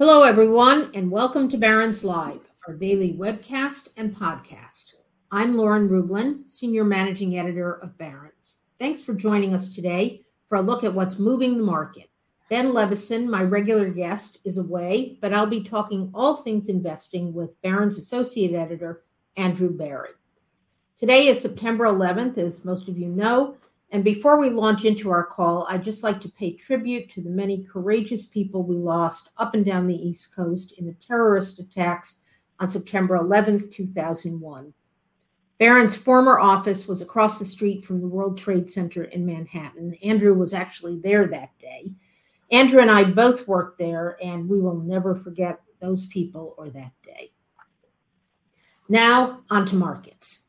Hello, everyone, and welcome to Barron's Live, our daily webcast and podcast. I'm Lauren Rublin, Senior Managing Editor of Barron's. Thanks for joining us today for a look at what's moving the market. Ben Levisohn, my regular guest, is away, but I'll be talking all things investing with Barron's Associate Editor, Andrew Bary. Today is September 11th, as most of you know, and before we launch into our call, I'd just like to pay tribute to the many courageous people we lost up and down the East Coast in the terrorist attacks on September 11, 2001. Barron's former office was across the street from the World Trade Center in Manhattan. Andrew was actually there that day. Andrew and I both worked there, and we will never forget those people or that day. Now, on to markets.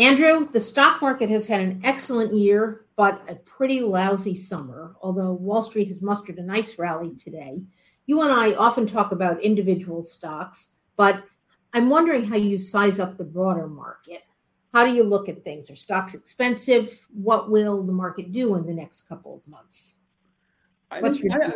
Andrew, the stock market has had an excellent year, but a pretty lousy summer, although Wall Street has mustered a nice rally today. You and I often talk about individual stocks, but I'm wondering how you size up the broader market. How do you look at things? Are stocks expensive? What will the market do in the next couple of months? I think, I,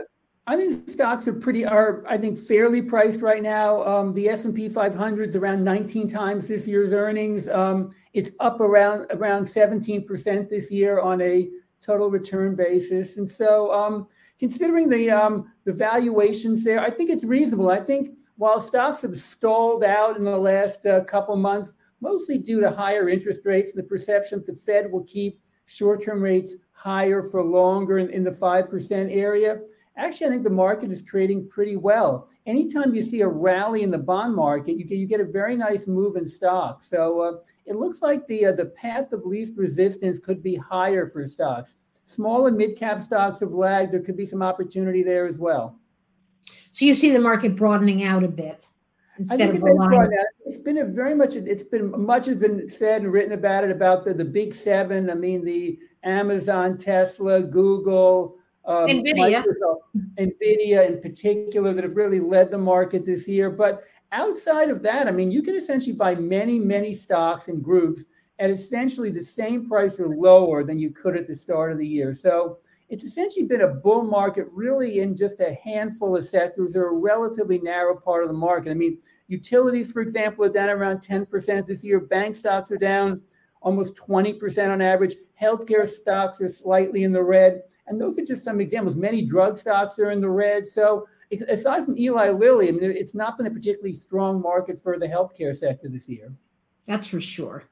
I think stocks are pretty are I think fairly priced right now. Um, the S and P 500 is around 19 times this year's earnings. Um, it's up around around 17 percent this year on a total return basis, and so um, considering the um, the valuations there, I think it's reasonable. I think while stocks have stalled out in the last uh, couple months, mostly due to higher interest rates and the perception that the Fed will keep short-term rates higher for longer in, in the five percent area actually, I think the market is trading pretty well. Anytime you see a rally in the bond market, you get you get a very nice move in stocks. So uh, it looks like the uh, the path of least resistance could be higher for stocks. Small and mid cap stocks have lagged. There could be some opportunity there as well. So you see the market broadening out a bit instead of relying. It's been a very much. It's been much has been said and written about it about the the big seven. I mean the Amazon, Tesla, Google um, Nvidia. Microsoft, Nvidia in particular, that have really led the market this year. But outside of that, I mean, you can essentially buy many, many stocks and groups at essentially the same price or lower than you could at the start of the year. So it's essentially been a bull market, really, in just a handful of sectors or a relatively narrow part of the market. I mean, utilities, for example, are down around 10% this year. Bank stocks are down almost 20% on average. Healthcare stocks are slightly in the red. And those are just some examples. Many drug stocks are in the red. So aside from Eli Lilly, I mean, it's not been a particularly strong market for the healthcare sector this year. That's for sure.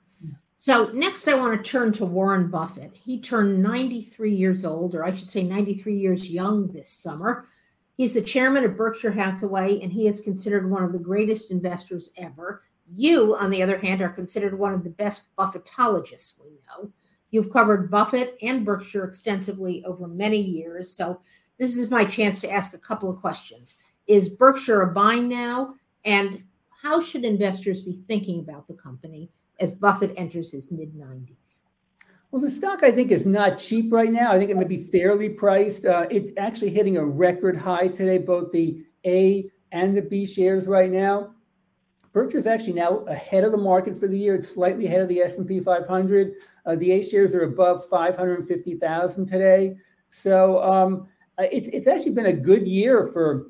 So next, I want to turn to Warren Buffett. He turned 93 years old, or I should say 93 years young this summer. He's the chairman of Berkshire Hathaway, and he is considered one of the greatest investors ever. You, on the other hand, are considered one of the best Buffettologists we know. You've covered Buffett and Berkshire extensively over many years. So this is my chance to ask a couple of questions. Is Berkshire a buy now? And how should investors be thinking about the company as Buffett enters his mid 90s? Well, the stock I think is not cheap right now. I think it may be fairly priced. Uh, it's actually hitting a record high today, both the A and the B shares right now. Berkshire is actually now ahead of the market for the year. It's slightly ahead of the S&P 500. Uh, the A shares are above 550,000 today. So um, uh, it's, it's actually been a good year for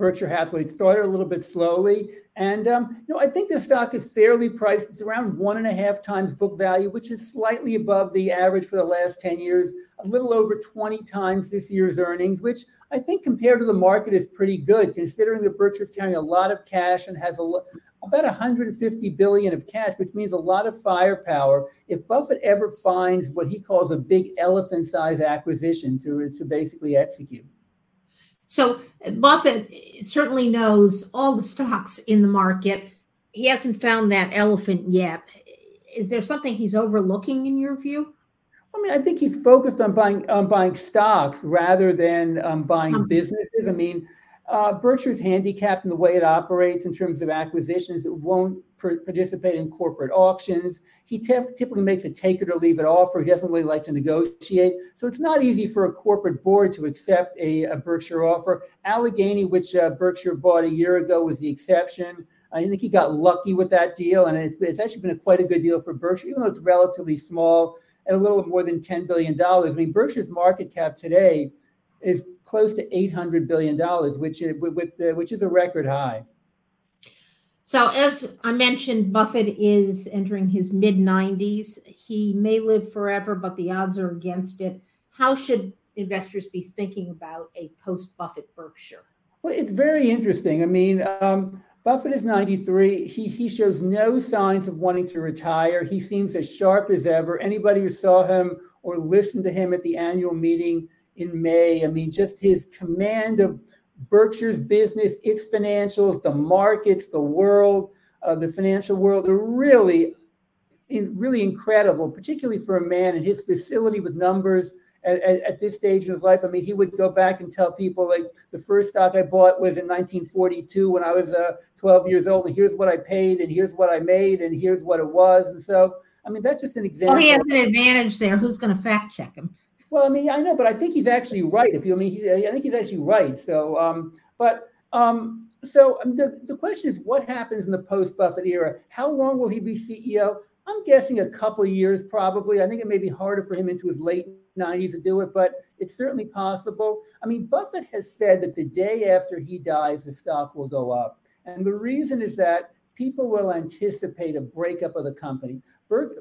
Berkshire Hathaway. Started a little bit slowly. And um, you know, I think the stock is fairly priced. It's around one and a half times book value, which is slightly above the average for the last 10 years, a little over 20 times this year's earnings, which I think compared to the market is pretty good, considering that Berkshire's carrying a lot of cash and has a, about 150 billion of cash, which means a lot of firepower. If Buffett ever finds what he calls a big elephant-sized acquisition to, to basically execute. So Buffett certainly knows all the stocks in the market. He hasn't found that elephant yet. Is there something he's overlooking in your view? I mean, I think he's focused on buying on buying stocks rather than um, buying um, businesses. I mean, uh, Berkshire's handicapped in the way it operates in terms of acquisitions. It won't participate in corporate auctions. He typically makes a take it or leave it offer. He doesn't really like to negotiate. So it's not easy for a corporate board to accept a, a Berkshire offer. Alleghany, which uh, Berkshire bought a year ago, was the exception. I think he got lucky with that deal, and it's, it's actually been a, quite a good deal for Berkshire, even though it's relatively small at a little more than $10 billion. I mean, Berkshire's market cap today is close to $800 billion, which is, with, with uh, which is a record high. So, as I mentioned, Buffett is entering his mid 90s. He may live forever, but the odds are against it. How should investors be thinking about a post Buffett Berkshire? Well, it's very interesting. I mean, um, Buffett is 93. He, he shows no signs of wanting to retire. He seems as sharp as ever. Anybody who saw him or listened to him at the annual meeting in May, I mean, just his command of Berkshire's business, its financials, the markets, the world, uh, the financial world are really, really incredible, particularly for a man and his facility with numbers at, at, at, this stage in his life. I mean, he would go back and tell people like the first stock I bought was in 1942 when I was uh, 12 years old, and here's what I paid, and here's what I made, and here's what it was. And so, I mean, that's just an example. Well, he has an advantage there. Who's going to fact check him? Well, I mean, I know, but I think he's actually right. If you, I mean, he, I think he's actually right. So, um, but um, so um, the, the question is, what happens in the post Buffett era? How long will he be CEO? I'm guessing a couple years, probably. I think it may be harder for him into his late 90s to do it, but it's certainly possible. I mean, Buffett has said that the day after he dies, the stock will go up. And the reason is that people will anticipate a breakup of the company.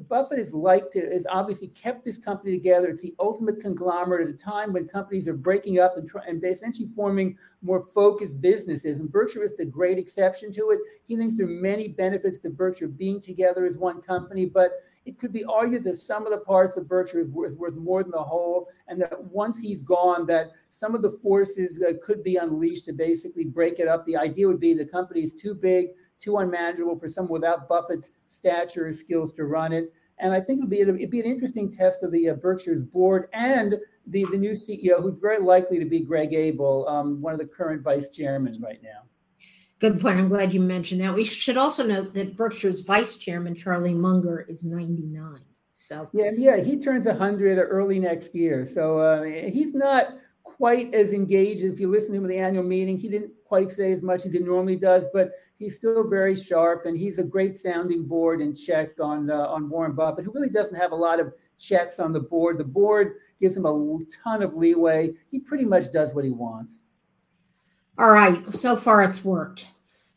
Buffett like to obviously kept this company together. It's the ultimate conglomerate at a time when companies are breaking up and, try, and essentially forming more focused businesses. And Berkshire is the great exception to it. He thinks there are many benefits to Berkshire being together as one company, but it could be argued that some of the parts of Berkshire is worth, is worth more than the whole, and that once he's gone, that some of the forces uh, could be unleashed to basically break it up. The idea would be the company is too big too unmanageable for someone without Buffett's stature or skills to run it. And I think it'd be, it'd be an interesting test of the uh, Berkshire's board and the, the new CEO, who's very likely to be Greg Abel, um, one of the current vice chairmen right now. Good point. I'm glad you mentioned that. We should also note that Berkshire's vice chairman, Charlie Munger, is 99. So yeah, yeah, he turns 100 early next year. So uh, he's not quite as engaged. If you listen to him at the annual meeting, he didn't quite say as much as he normally does, but he's still very sharp, and he's a great sounding board and check on uh, on Warren Buffett, who really doesn't have a lot of checks on the board. The board gives him a ton of leeway. He pretty much does what he wants. All right, so far it's worked.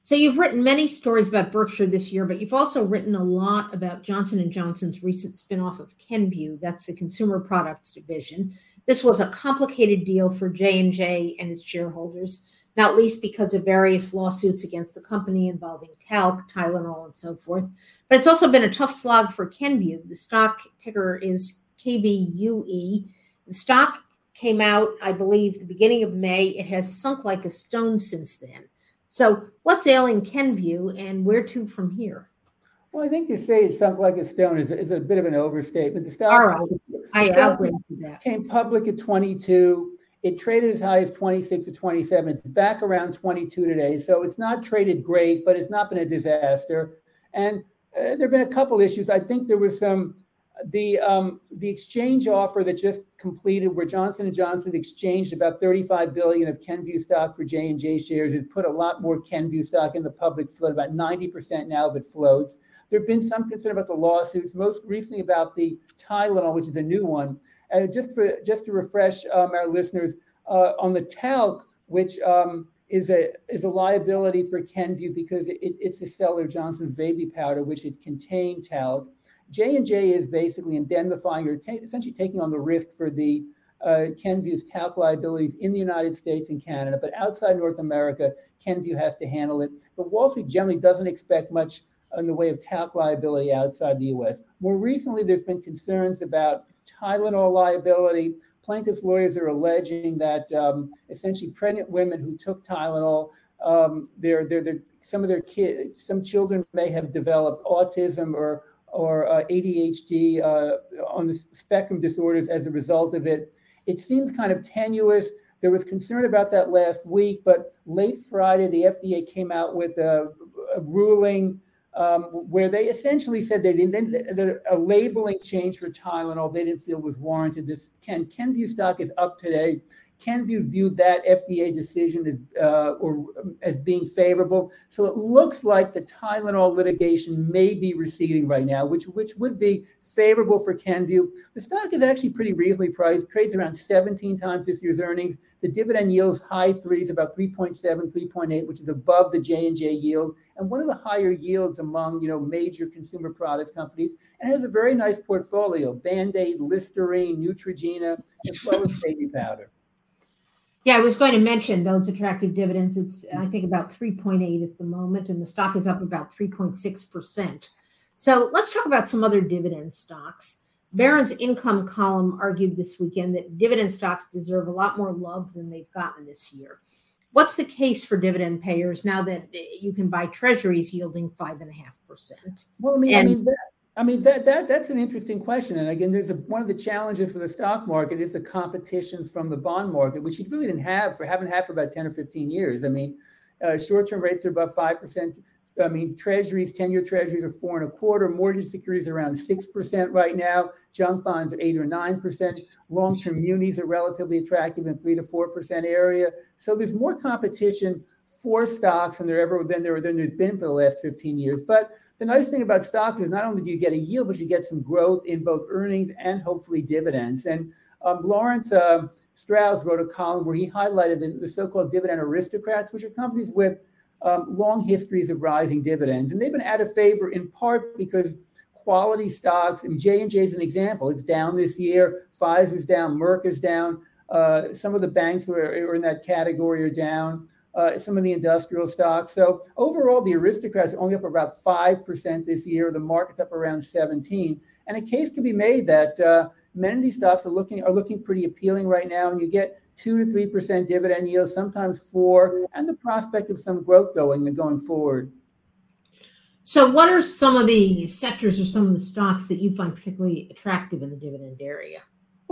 So you've written many stories about Berkshire this year, but you've also written a lot about Johnson and Johnson's recent spinoff of Kenvue. That's the consumer products division. This was a complicated deal for J&J and its shareholders not least because of various lawsuits against the company involving talc, Tylenol, and so forth. But it's also been a tough slog for Kenvue. The stock ticker is KVUE. The stock came out, I believe, the beginning of May. It has sunk like a stone since then. So, what's ailing Kenvue, and where to from here? Well, I think to say it sunk like a stone is, is a bit of an overstatement. The stock, right. I agree with that. Came public at 22 it traded as high as 26 to 27. It's back around 22 today. So it's not traded great, but it's not been a disaster. And uh, there have been a couple issues. I think there was some the um, the exchange offer that just completed, where Johnson and Johnson exchanged about 35 billion of Kenvue stock for J and J shares, has put a lot more Kenvue stock in the public float. About 90 percent now of it floats. There have been some concern about the lawsuits, most recently about the Tylenol, which is a new one. Uh, just for just to refresh um, our listeners uh, on the talc, which um, is a is a liability for Kenvue because it, it's the seller Johnson's baby powder, which it contained talc. J and J is basically indemnifying or essentially taking on the risk for the uh, talc liabilities in the United States and Canada, but outside North America, Kenvue has to handle it. But Wall Street generally doesn't expect much in the way of talc liability outside the U.S. More recently, there's been concerns about Tylenol liability. Plaintiffs' lawyers are alleging that um, essentially pregnant women who took Tylenol, um, they're, they're, they're, some of their kids, some children may have developed autism or or uh, ADHD uh, on the spectrum disorders as a result of it. It seems kind of tenuous. There was concern about that last week, but late Friday, the FDA came out with a, a ruling um, where they essentially said they didn't that a labeling change for Tylenol they didn't feel was warranted. This Ken Kenvue stock is up today. Kenvue viewed that FDA decision as uh, or as being favorable. So it looks like the Tylenol litigation may be receding right now, which which would be favorable for Kenvue. The stock is actually pretty reasonably priced, trades around 17 times this year's earnings. The dividend yields high threes, about 3.7, 3.8, which is above the J&J yield and one of the higher yields among you know major consumer products companies. And it has a very nice portfolio: Band-Aid, Listerine, Neutrogena, as well as baby powder. Yeah, I was going to mention those attractive dividends. It's I think about 3.8 at the moment, and the stock is up about 3.6%. So let's talk about some other dividend stocks. Barron's income column argued this weekend that dividend stocks deserve a lot more love than they've gotten this year. What's the case for dividend payers now that eh, you can buy treasuries yielding five and a half percent? Well, I mean, and, I mean, I mean that that that's an interesting question. And again, there's a, one of the challenges for the stock market is the competition from the bond market, which you really didn't have for haven't had for about 10 or 15 years. I mean, uh, short-term rates are above five percent. I mean, treasuries, 10-year treasuries are four and a quarter. Mortgage securities are around six percent right now. Junk bonds are eight or nine percent. Long-term munis are relatively attractive in three to four percent area. So there's more competition for stocks than there ever than there than there's been for the last 15 years. But the nice thing about stocks is not only do you get a yield, but you get some growth in both earnings and hopefully dividends. And um, Lawrence uh, Strauss wrote a column where he highlighted the, the so-called dividend aristocrats, which are companies with um, long histories of rising dividends, and they've been out of favor in part because quality stocks and J and J is an example. It's down this year. Pfizer's down. Merck is down. Uh, some of the banks who are, are in that category are down uh, some of the industrial stocks. So overall, the aristocrats are only up about 5% this year. The market's up around 17. And a case can be made that uh, many of these stocks are looking are looking pretty appealing right now. And you get two to three percent dividend yield, sometimes four, and the prospect of some growth going going forward. So, what are some of the sectors or some of the stocks that you find particularly attractive in the dividend area?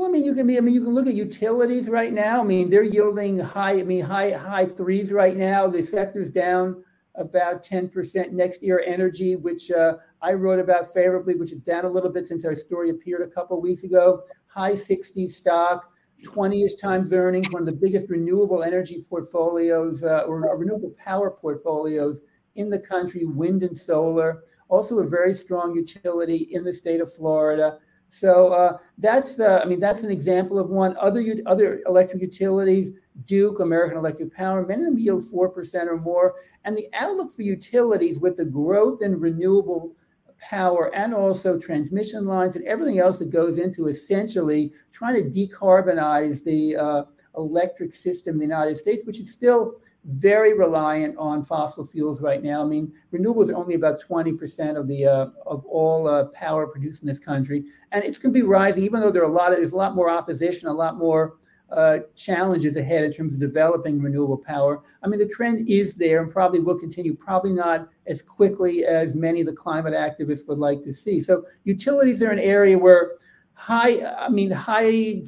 Well, I mean, you can be. I mean, you can look at utilities right now. I mean, they're yielding high. I mean, high high threes right now. The sector's down about ten percent NextEra. Energy, which uh, I wrote about favorably, which is down a little bit since our story appeared a couple weeks ago. High 60s stock, 20ish times earnings. One of the biggest renewable energy portfolios uh, or renewable power portfolios in the country. Wind and solar. Also, a very strong utility in the state of Florida. So uh, that's the, I mean, that's an example of one. Other other electric utilities, Duke, American Electric Power, many of them yield four percent or more. And the outlook for utilities, with the growth in renewable power and also transmission lines and everything else that goes into essentially trying to decarbonize the uh, electric system in the United States, which is still very reliant on fossil fuels right now. I mean, renewables are only about 20% of the uh, of all uh, power produced in this country, and it's going to be rising. Even though there are a lot of there's a lot more opposition, a lot more uh, challenges ahead in terms of developing renewable power. I mean, the trend is there and probably will continue. Probably not as quickly as many of the climate activists would like to see. So, utilities are an area where high, I mean, high,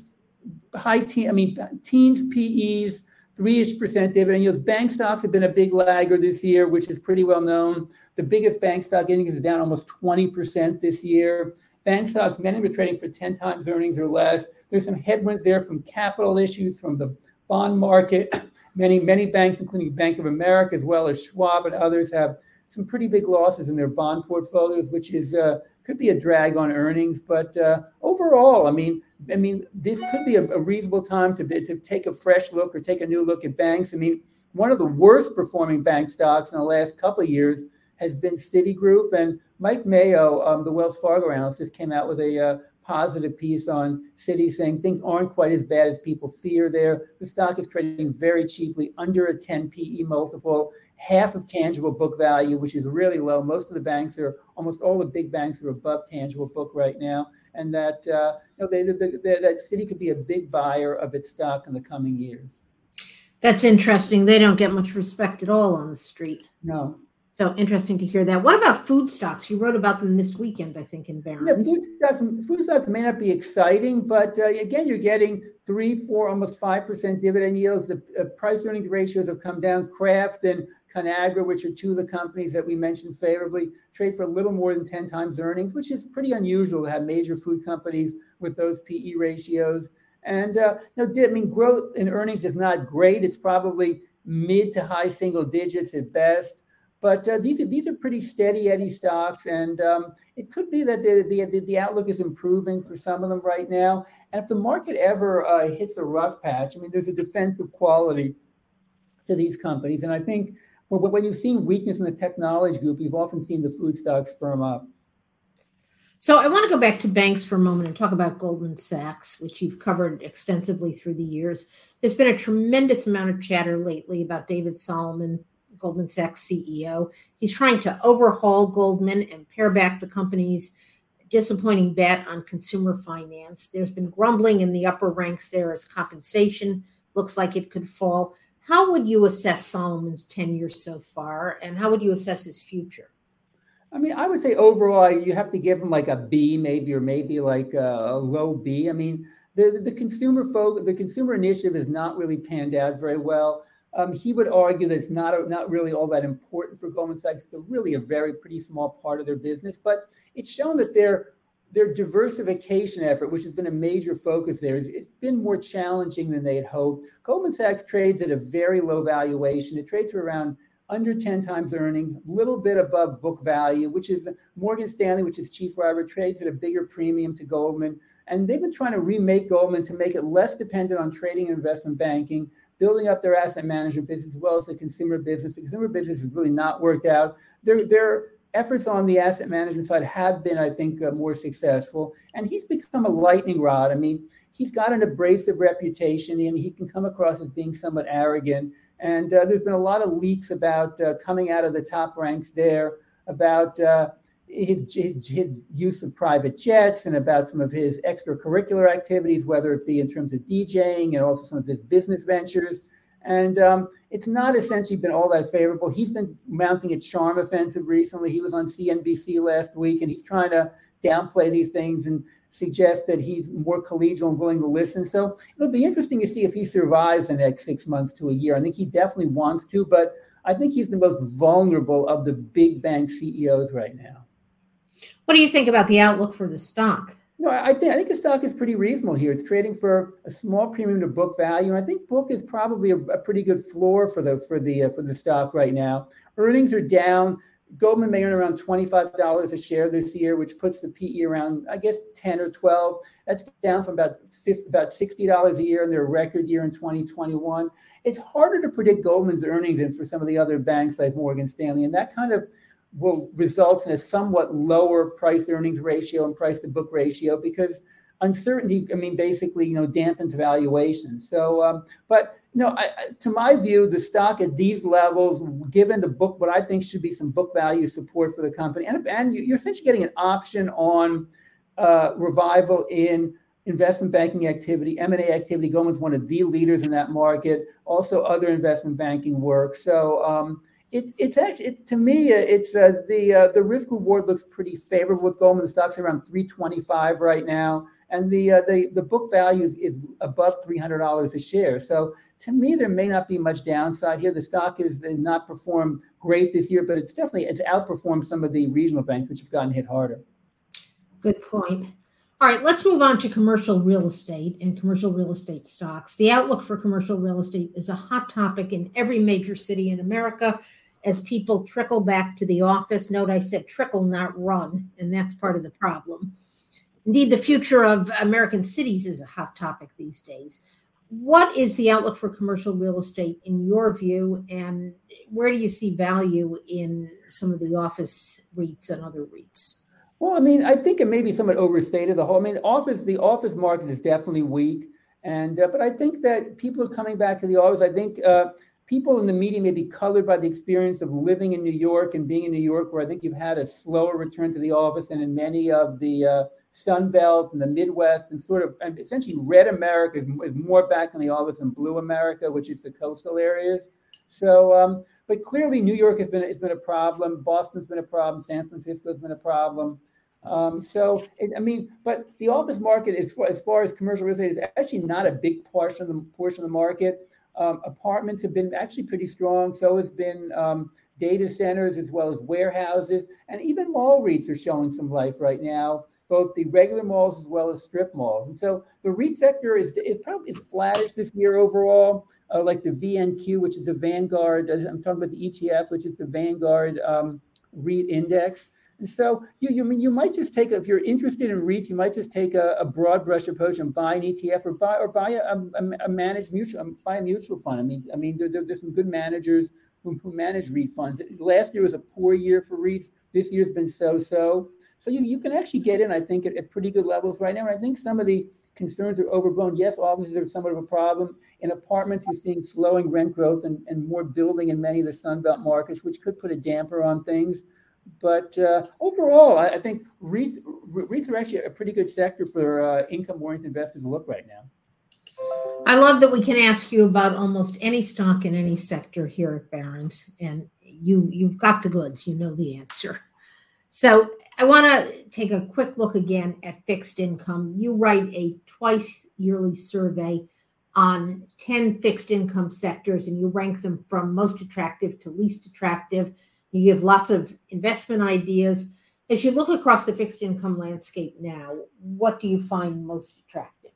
high teen, I mean, teens PEs three-ish percent dividend yields. Bank stocks have been a big lagger this year, which is pretty well known. The biggest bank stock index is down almost 20% this year. Bank stocks, many are trading for 10 times earnings or less. There's some headwinds there from capital issues, from the bond market. Many, many banks, including Bank of America, as well as Schwab and others, have some pretty big losses in their bond portfolios, which is uh, could be a drag on earnings. But uh, overall, I mean, I mean, this could be a, a reasonable time to, to take a fresh look or take a new look at banks. I mean, one of the worst performing bank stocks in the last couple of years has been Citigroup. And Mike Mayo, um, the Wells Fargo analyst, just came out with a uh, positive piece on Citi saying things aren't quite as bad as people fear there. The stock is trading very cheaply, under a 10 PE multiple, half of tangible book value, which is really low. Most of the banks are, almost all the big banks are above tangible book right now and that uh, you know they, they, they, that Citi could be a big buyer of its stock in the coming years. That's interesting. They don't get much respect at all on the street. No. So interesting to hear that. What about food stocks? You wrote about them this weekend, I think, in Barron's. Yeah, food stocks, food stocks may not be exciting, but uh, again, you're getting three, four, almost five percent dividend yields. The uh, price earnings ratios have come down. Kraft and Conagra, which are two of the companies that we mentioned favorably, trade for a little more than ten times earnings, which is pretty unusual to have major food companies with those PE ratios. And uh, you know, I mean, growth in earnings is not great. It's probably mid to high single digits at best. But uh, these are these are pretty steady Eddie stocks, and um, it could be that the, the the outlook is improving for some of them right now. And if the market ever uh, hits a rough patch, I mean, there's a defensive quality to these companies, and I think when you've seen weakness in the technology group, you've often seen the food stocks firm up. So I want to go back to banks for a moment and talk about Goldman Sachs, which you've covered extensively through the years. There's been a tremendous amount of chatter lately about David Solomon Goldman Sachs CEO. He's trying to overhaul Goldman and pare back the company's disappointing bet on consumer finance. There's been grumbling in the upper ranks there as compensation looks like it could fall. How would you assess Solomon's tenure so far, and how would you assess his future? I mean, I would say overall, you have to give him like a B, maybe, or maybe like a, low B. I mean, the, the consumer folk, the consumer initiative has not really panned out very well. Um, he would argue that it's not a, not really all that important for Goldman Sachs. It's a really a very pretty small part of their business, but it's shown that their their diversification effort, which has been a major focus there, it's been more challenging than they had hoped. Goldman Sachs trades at a very low valuation. It trades for around under 10 times earnings, a little bit above book value, which is Morgan Stanley, which is chief rival, trades at a bigger premium to Goldman. And they've been trying to remake Goldman to make it less dependent on trading and investment banking, building up their asset management business as well as the consumer business. The consumer business has really not worked out. Their, their efforts on the asset management side have been, I think, uh, more successful. And he's become a lightning rod. I mean, he's got an abrasive reputation and he can come across as being somewhat arrogant. And uh, there's been a lot of leaks about uh, coming out of the top ranks there about uh, his, his, his, use of private jets and about some of his extracurricular activities, whether it be in terms of DJing and also some of his business ventures. And um, it's not essentially been all that favorable. He's been mounting a charm offensive recently. He was on CNBC last week and he's trying to downplay these things and suggest that he's more collegial and willing to listen. So it'll be interesting to see if he survives the next six months to a year. I think he definitely wants to, but I think he's the most vulnerable of the big bank CEOs right now. What do you think about the outlook for the stock? No, I think I think the stock is pretty reasonable here. It's trading for a small premium to book value, and I think book is probably a, a pretty good floor for the for the uh, for the stock right now. Earnings are down. Goldman may earn around twenty-five dollars a share this year, which puts the PE around, I guess, ten or twelve. That's down from about 50, about sixty dollars a year in their record year in 2021. It's harder to predict Goldman's earnings than for some of the other banks like Morgan Stanley, and that kind of will result in a somewhat lower price earnings ratio and price to book ratio because uncertainty, I mean, basically, you know, dampens valuation. So, um, but you know, I, to my view, the stock at these levels, given the book, what I think should be some book value support for the company, and, and you're essentially getting an option on uh, revival in investment banking activity, M&A activity. Goldman's one of the leaders in that market. Also, other investment banking work. So, um, it's it's actually it, to me uh, it's uh, the uh, the risk reward looks pretty favorable with Goldman. Stock's around 325 right now, and the uh, the the book value is, is above 300 dollars a share. So to me, there may not be much downside here. The stock has not performed great this year, but it's definitely it's outperformed some of the regional banks, which have gotten hit harder. Good point. All right, let's move on to commercial real estate and commercial real estate stocks. The outlook for commercial real estate is a hot topic in every major city in America as people trickle back to the office. Note I said trickle, not run, and that's part of the problem. Indeed, the future of American cities is a hot topic these days. What is the outlook for commercial real estate in your view, and where do you see value in some of the office REITs and other REITs? Well, I mean, I think it may be somewhat overstated. The whole, I mean, office, the office market is definitely weak, and uh, but I think that people are coming back to the office. I think uh, people in the media may be colored by the experience of living in New York and being in New York, where I think you've had a slower return to the office than in many of the uh, Sun Belt and the Midwest, and sort of and essentially red America is, is, more back in the office than blue America, which is the coastal areas. So, um, but clearly, New York has been has been a problem. Boston's been a problem. San Francisco's been a problem. Um, so, it, I mean, but the office market, as far, as far as commercial real estate, is actually not a big portion of the portion of the market. Um, apartments have been actually pretty strong. So has been um, data centers as well as warehouses, and even mall REITs are showing some life right now. Both the regular malls as well as strip malls, and so the REIT sector is is probably is flattish this year overall. Uh, like the VNQ, which is the Vanguard. I'm talking about the ETF, which is the Vanguard um, REIT index. So you you mean you might just take if you're interested in REITs, you might just take a, a broad brush approach and buy an ETF or buy or buy a, a, a managed mutual um, buy a mutual fund. I mean I mean there, there, there's some good managers who, who manage REIT funds. Last year was a poor year for REITs. This year's been so-so. So you, you can actually get in, I think, at, at pretty good levels right now. And I think some of the concerns are overblown. Yes, offices are somewhat of a problem. In apartments, you're seeing slowing rent growth and, and more building in many of the Sunbelt markets, which could put a damper on things. But uh, overall, I, I think REITs, REITs are actually a pretty good sector for uh, income-oriented investors to look right now. I love that we can ask you about almost any stock in any sector here at Barron's, and you you've got the goods. You know the answer. So I want to take a quick look again at fixed income. You write a twice yearly survey on 10 fixed income sectors and you rank them from most attractive to least attractive. You give lots of investment ideas. As you look across the fixed income landscape now, what do you find most attractive?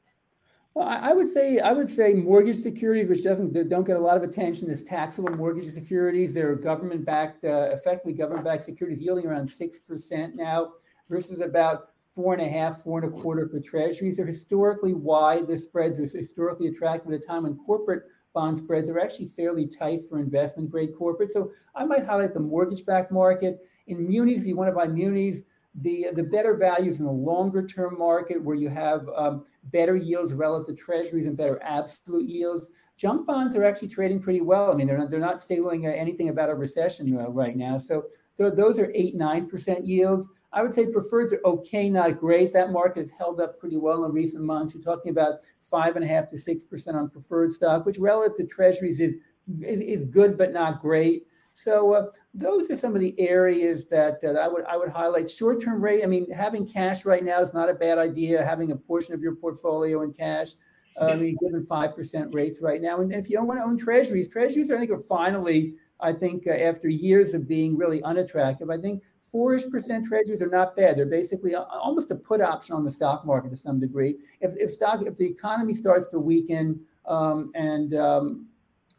Well, I would say I would say mortgage securities, which doesn't don't get a lot of attention, is taxable mortgage securities. They're government-backed, uh, effectively government-backed securities, yielding around six percent now, versus about four and a half, four and a quarter for treasuries. They're historically wide. The spreads are historically attractive at a time when corporate bond spreads are actually fairly tight for investment grade corporates. So I might highlight the mortgage-backed market. In munis, if you want to buy munis, the the better values in the longer term market where you have um, better yields relative to treasuries and better absolute yields. Junk bonds are actually trading pretty well. I mean, they're not, they're not signaling anything about a recession uh, right now. So those are eight nine percent yields. I would say preferreds are okay, not great. That market has held up pretty well in recent months. You're talking about five and a half to six percent on preferred stock, which relative to treasuries is is, good but not great. So uh, those are some of the areas that, that I would I would highlight. Short term rate. I mean, having cash right now is not a bad idea. Having a portion of your portfolio in cash. Uh, I mean, given five percent rates right now, and if you don't want to own treasuries, treasuries I think are finally. I think uh, after years of being really unattractive, I think four-ish percent treasuries are not bad. They're basically almost a put option on the stock market to some degree. If, if stock, if the economy starts to weaken um, and um,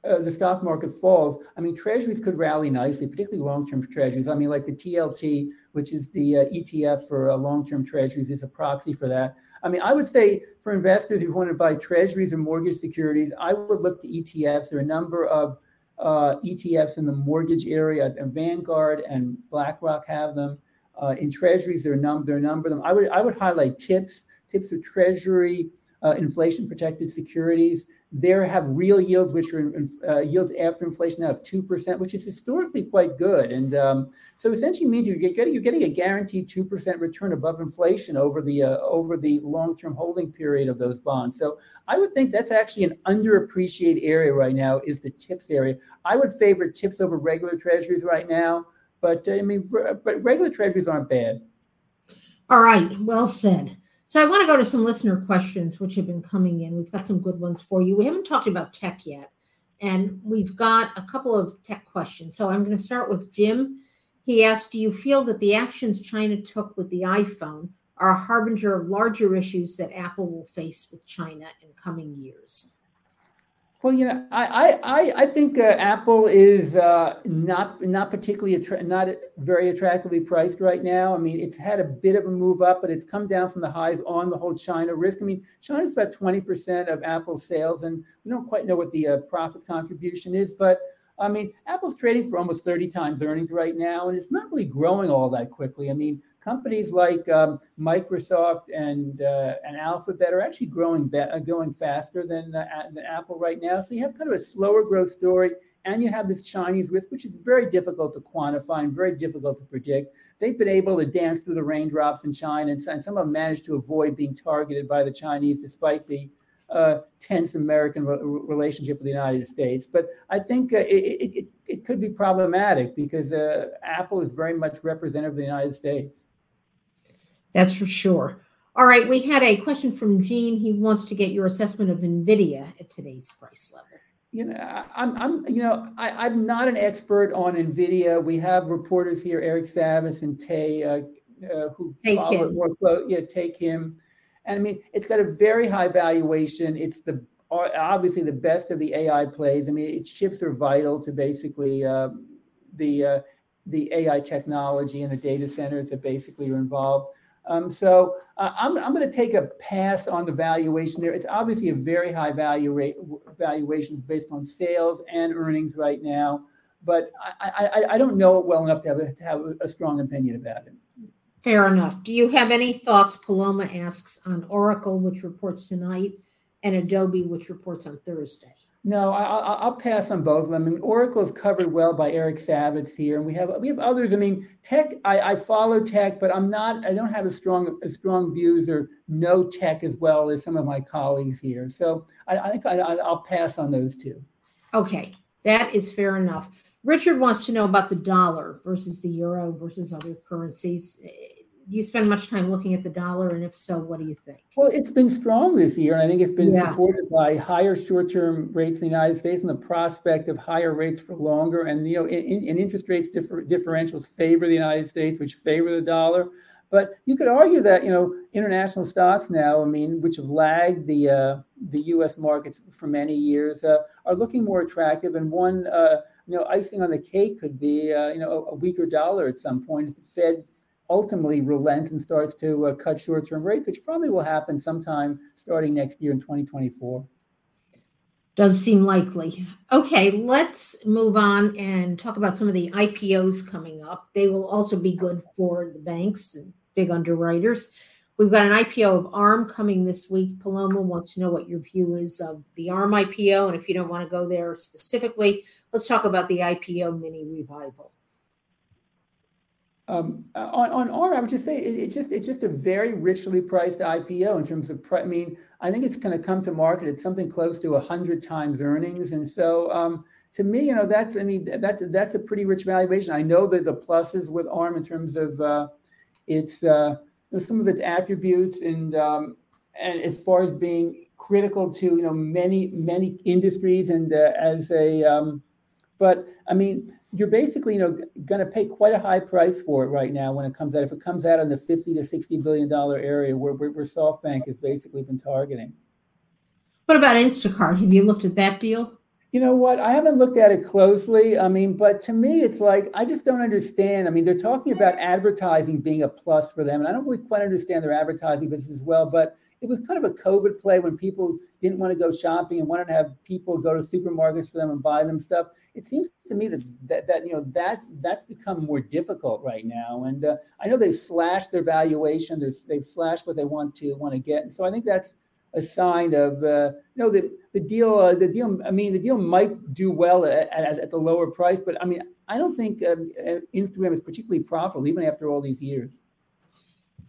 uh, the stock market falls, I mean, treasuries could rally nicely, particularly long-term treasuries. I mean, like the TLT, which is the uh, ETF for uh, long-term treasuries, is a proxy for that. I mean, I would say for investors who want to buy treasuries or mortgage securities, I would look to ETFs. There are a number of uh, ETFs in the mortgage area. Vanguard and BlackRock have them. Uh, in treasuries, there are, num- there are a number of them. I would I would highlight TIPS. TIPS are Treasury uh, inflation protected securities. There have real yields, which are uh, yields after inflation of two percent, which is historically quite good. And um, so essentially means you're getting you're getting a guaranteed two percent return above inflation over the uh, over the long term holding period of those bonds. So I would think that's actually an underappreciated area right now is the tips area. I would favor tips over regular treasuries right now, but I mean, but regular treasuries aren't bad. All right, well said. So I want to go to some listener questions which have been coming in. We've got some good ones for you. We haven't talked about tech yet, and we've got a couple of tech questions. So I'm going to start with Jim. He asked, "Do you feel that the actions China took with the iPhone are a harbinger of larger issues that Apple will face with China in coming years?" Well, you know, I I I think uh, Apple is uh, not not particularly attra- not very attractively priced right now. I mean, it's had a bit of a move up, but it's come down from the highs on the whole China risk. I mean, China's about twenty percent of Apple's sales, and we don't quite know what the uh, profit contribution is, but I mean, Apple's trading for almost 30 times earnings right now, and it's not really growing all that quickly. I mean, companies like um, Microsoft and uh, and Alphabet are actually growing be- uh, going faster than, uh, than Apple right now. So you have kind of a slower growth story, and you have this Chinese risk, which is very difficult to quantify and very difficult to predict. They've been able to dance through the raindrops in China, and, and some them managed to avoid being targeted by the Chinese, despite the uh, tense American re- relationship with the United States. But I think uh, it, it, it, could be problematic because uh, Apple is very much representative of the United States. That's for sure. All right, we had a question from Gene. He wants to get your assessment of NVIDIA at today's price level you know, I'm, I'm, you know, I, am not an expert on Nvidia. We have reporters here, Eric Savitz and Tae, uh, uh, who take follow him. more close. Yeah, take him. And I mean, it's got a very high valuation. It's the obviously the best of the AI plays. I mean, its chips are vital to basically uh, the uh, the AI technology and the data centers that basically are involved. Um, so uh, I'm, I'm going to take a pass on the valuation there. It's obviously a very high value rate valuation based on sales and earnings right now, but I, I, I don't know it well enough to have a, to have a strong opinion about it. Fair enough. Do you have any thoughts? Paloma asks on Oracle, which reports tonight, and Adobe, which reports on Thursday. No, I, will pass on both of them. I mean, Oracle is covered well by Eric Savitz here, and we have we have others. I mean, tech. I, I follow tech, but I'm not. I don't have as strong as strong views or no tech as well as some of my colleagues here. So I, I think I, I'll pass on those two. Okay, that is fair enough. Richard wants to know about the dollar versus the euro versus other currencies you spend much time looking at the dollar? And if so, what do you think? Well, it's been strong this year, and I think it's been yeah. supported by higher short-term rates in the United States and the prospect of higher rates for longer. And you know, in, in interest rates differ, differentials favor the United States, which favor the dollar. But you could argue that you know international stocks now, I mean, which have lagged the uh, the U.S. markets for many years, uh, are looking more attractive. And one, uh, you know, icing on the cake could be uh, you know a, a weaker dollar at some point if the Fed ultimately relents and starts to uh, cut short term rates, which probably will happen sometime starting next year in 2024. Does seem likely. Okay, let's move on and talk about some of the IPOs coming up. They will also be good for the banks and big underwriters. We've got an IPO of ARM coming this week. Paloma wants to know what your view is of the ARM IPO. And if you don't want to go there specifically, let's talk about the IPO mini revival. Um, on, on ARM, I would just say it, it's just it's just a very richly priced IPO in terms of. I mean, I think it's going to come to market at something close to hundred times earnings, and so um, to me, you know, that's I mean that's that's a pretty rich valuation. I know that the pluses with ARM in terms of uh, its uh, some of its attributes and um, and as far as being critical to you know many many industries and uh, as a um, but I mean you're basically you know going to pay quite a high price for it right now when it comes out. If it comes out in the 50 to 60 billion dollar area where, where, where softbank has basically been targeting. What about instacart? Have you looked at that deal? You know what? I haven't looked at it closely. I mean but to me it's like i just don't understand. I mean they're talking about advertising being a plus for them and i don't really quite understand their advertising business as well but it was kind of a COVID play when people didn't want to go shopping and wanted to have people go to supermarkets for them and buy them stuff. It seems to me that that, that you know that that's become more difficult right now. And uh, I know they've slashed their valuation. They've, they've slashed what they want to want to get. And so I think that's a sign of uh, you know the the deal. Uh, the deal. I mean, the deal might do well at, at, at the lower price, but I mean, I don't think um, uh, Instagram is particularly profitable even after all these years.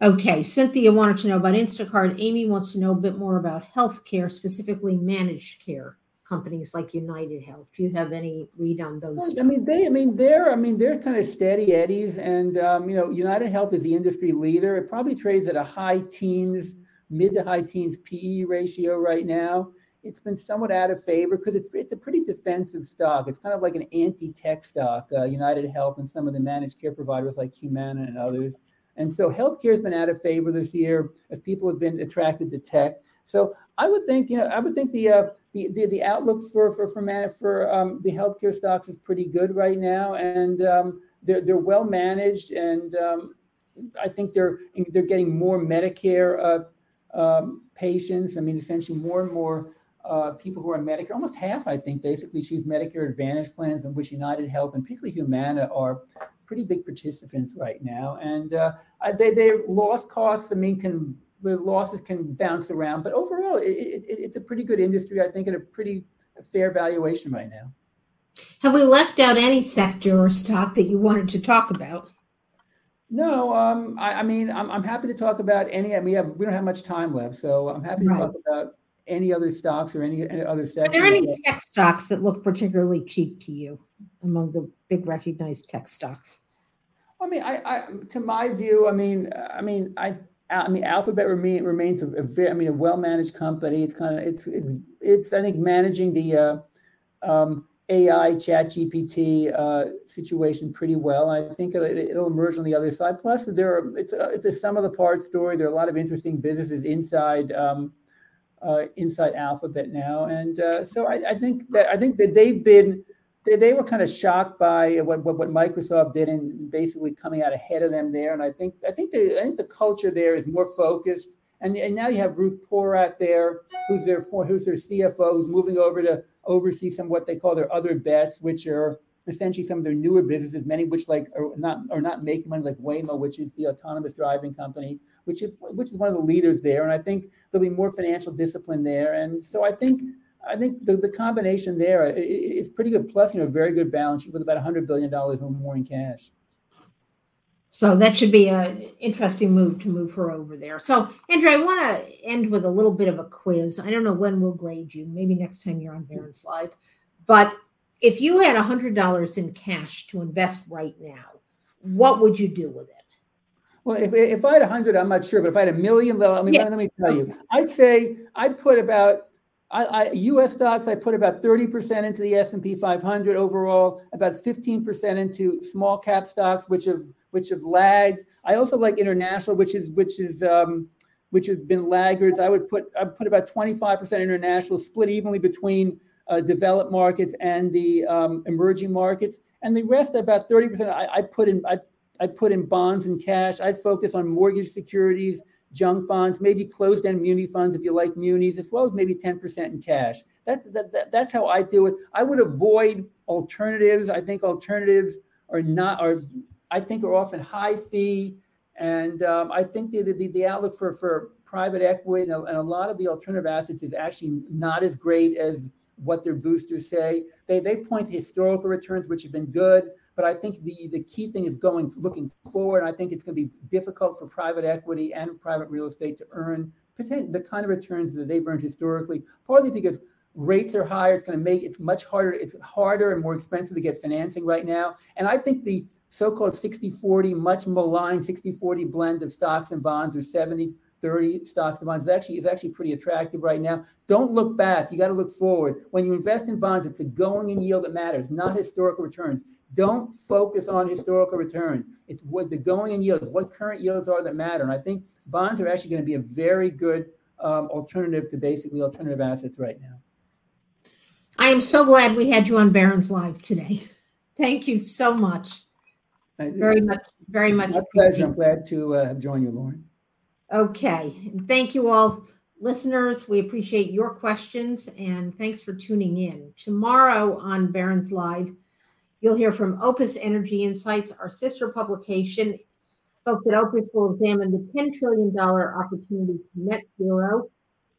Okay, Cynthia wanted to know about Instacart. Amy wants to know a bit more about healthcare, specifically managed care companies like United Health. Do you have any read on those? I mean, they, I mean, they're, I mean, they're kind of steady eddies, and um, you know, United Health is the industry leader. It probably trades at a high teens, mid to high teens PE ratio right now. It's been somewhat out of favor because it's it's a pretty defensive stock. It's kind of like an anti-tech stock. Uh, United Health and some of the managed care providers like Humana and others. And so healthcare has been out of favor this year as people have been attracted to tech. So I would think, you know, I would think the uh, the, the, the outlook for for for, man, for um, the healthcare stocks is pretty good right now, and um, they're they're well managed, and um, I think they're they're getting more Medicare uh, um, patients. I mean, essentially more and more uh, people who are Medicare, almost half, I think, basically choose Medicare Advantage plans, in which United Health and particularly Humana are pretty big participants right now, and uh, they their loss costs. I mean, can the losses can bounce around, but overall, it, it, it's a pretty good industry. I think at a pretty fair valuation right now. Have we left out any sector or stock that you wanted to talk about? No, um, I, I, mean, I'm, I'm happy to talk about any. We have we don't have much time left, so I'm happy to right. talk about any other stocks or any, any other sectors. Are there any tech stocks that look particularly cheap to you among the big recognized tech stocks? I mean, I, I to my view, I mean, I mean, I I mean, Alphabet remain, remains a, a very, I mean, a well-managed company. It's kind of, it's, it's, it's, I think, managing the uh, um, AI, Chat GPT uh, situation pretty well. I think it, will emerge on the other side. Plus, there are, it's a, it's a sum of the parts story. There are a lot of interesting businesses inside um, uh, inside Alphabet now, and uh, so I, I, think that I think that they've been they, they were kind of shocked by what, what, what Microsoft did and basically coming out ahead of them there. And I think I think the I think the culture there is more focused. And, and now you have Ruth Porat there, who's their who's their CFO, who's moving over to oversee some what they call their other bets, which are essentially some of their newer businesses, many which like are not are not making money, like Waymo, which is the autonomous driving company, which is which is one of the leaders there. And I think there'll be more financial discipline there. And so I think I think the, the combination there is pretty good. Plus, you know, very good balance sheet with about $100 billion or more in cash. So that should be an interesting move to move her over there. So, Andrew, I want to end with a little bit of a quiz. I don't know when we'll grade you, maybe next time you're on Barron's Live. But if you had $100 in cash to invest right now, what would you do with it? Well, if, if I had 100, I'm not sure, but if I had a million, I mean, yeah. let me tell you, I'd say I'd put about I, I, U.S. stocks, I put about 30% into the S&P 500 overall, about 15% into small cap stocks, which have which have lagged. I also like international, which is which is um, which has been laggards. I would put I put about 25% international, split evenly between uh, developed markets and the um, emerging markets, and the rest about 30%. I, I put in I I put in bonds and cash. I'd focus on mortgage securities junk bonds, maybe closed-end muni funds if you like munis, as well as maybe 10% in cash. That, that, that, that's how I do it. I would avoid alternatives. I think alternatives are not are I think are often high fee, and um, I think the, the, the outlook for for private equity and a, and a lot of the alternative assets is actually not as great as what their boosters say. They they point to historical returns, which have been good. But I think the, the key thing is going looking forward. I think it's going to be difficult for private equity and private real estate to earn the kind of returns that they've earned historically, partly because rates are higher. It's going to make it's much harder. It's harder and more expensive to get financing right now. And I think the so-called 60-40, much maligned 60-40 blend of stocks and bonds or 70 30 stocks and bonds is actually is actually pretty attractive right now. Don't look back. You got to look forward. When you invest in bonds, it's the going in yield that matters, not historical returns. Don't focus on historical returns. It's what the going in yields, what current yields are that matter. And I think bonds are actually going to be a very good um, alternative to basically alternative assets right now. I am so glad we had you on Barron's Live today. Thank you so much. Very much, very much. My pleasure. I'm glad to uh, have joined you, Lauren. Okay. Thank you all, listeners. We appreciate your questions and thanks for tuning in. Tomorrow on Barron's Live, You'll hear from OPIS Energy Insights, our sister publication. Folks at OPIS will examine the $10 trillion opportunity to net zero.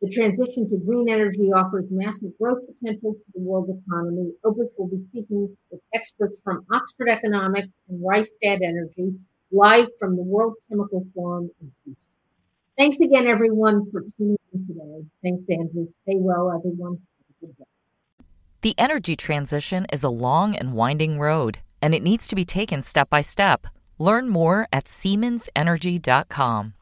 The transition to green energy offers massive growth potential to the world economy. OPIS will be speaking with experts from Oxford Economics and Rystad Energy live from the World Chemical Forum in Houston. Thanks again, everyone, for tuning in today. Thanks, Andrew. Stay well, everyone. The energy transition is a long and winding road, and it needs to be taken step by step. Learn more at SiemensEnergy.com.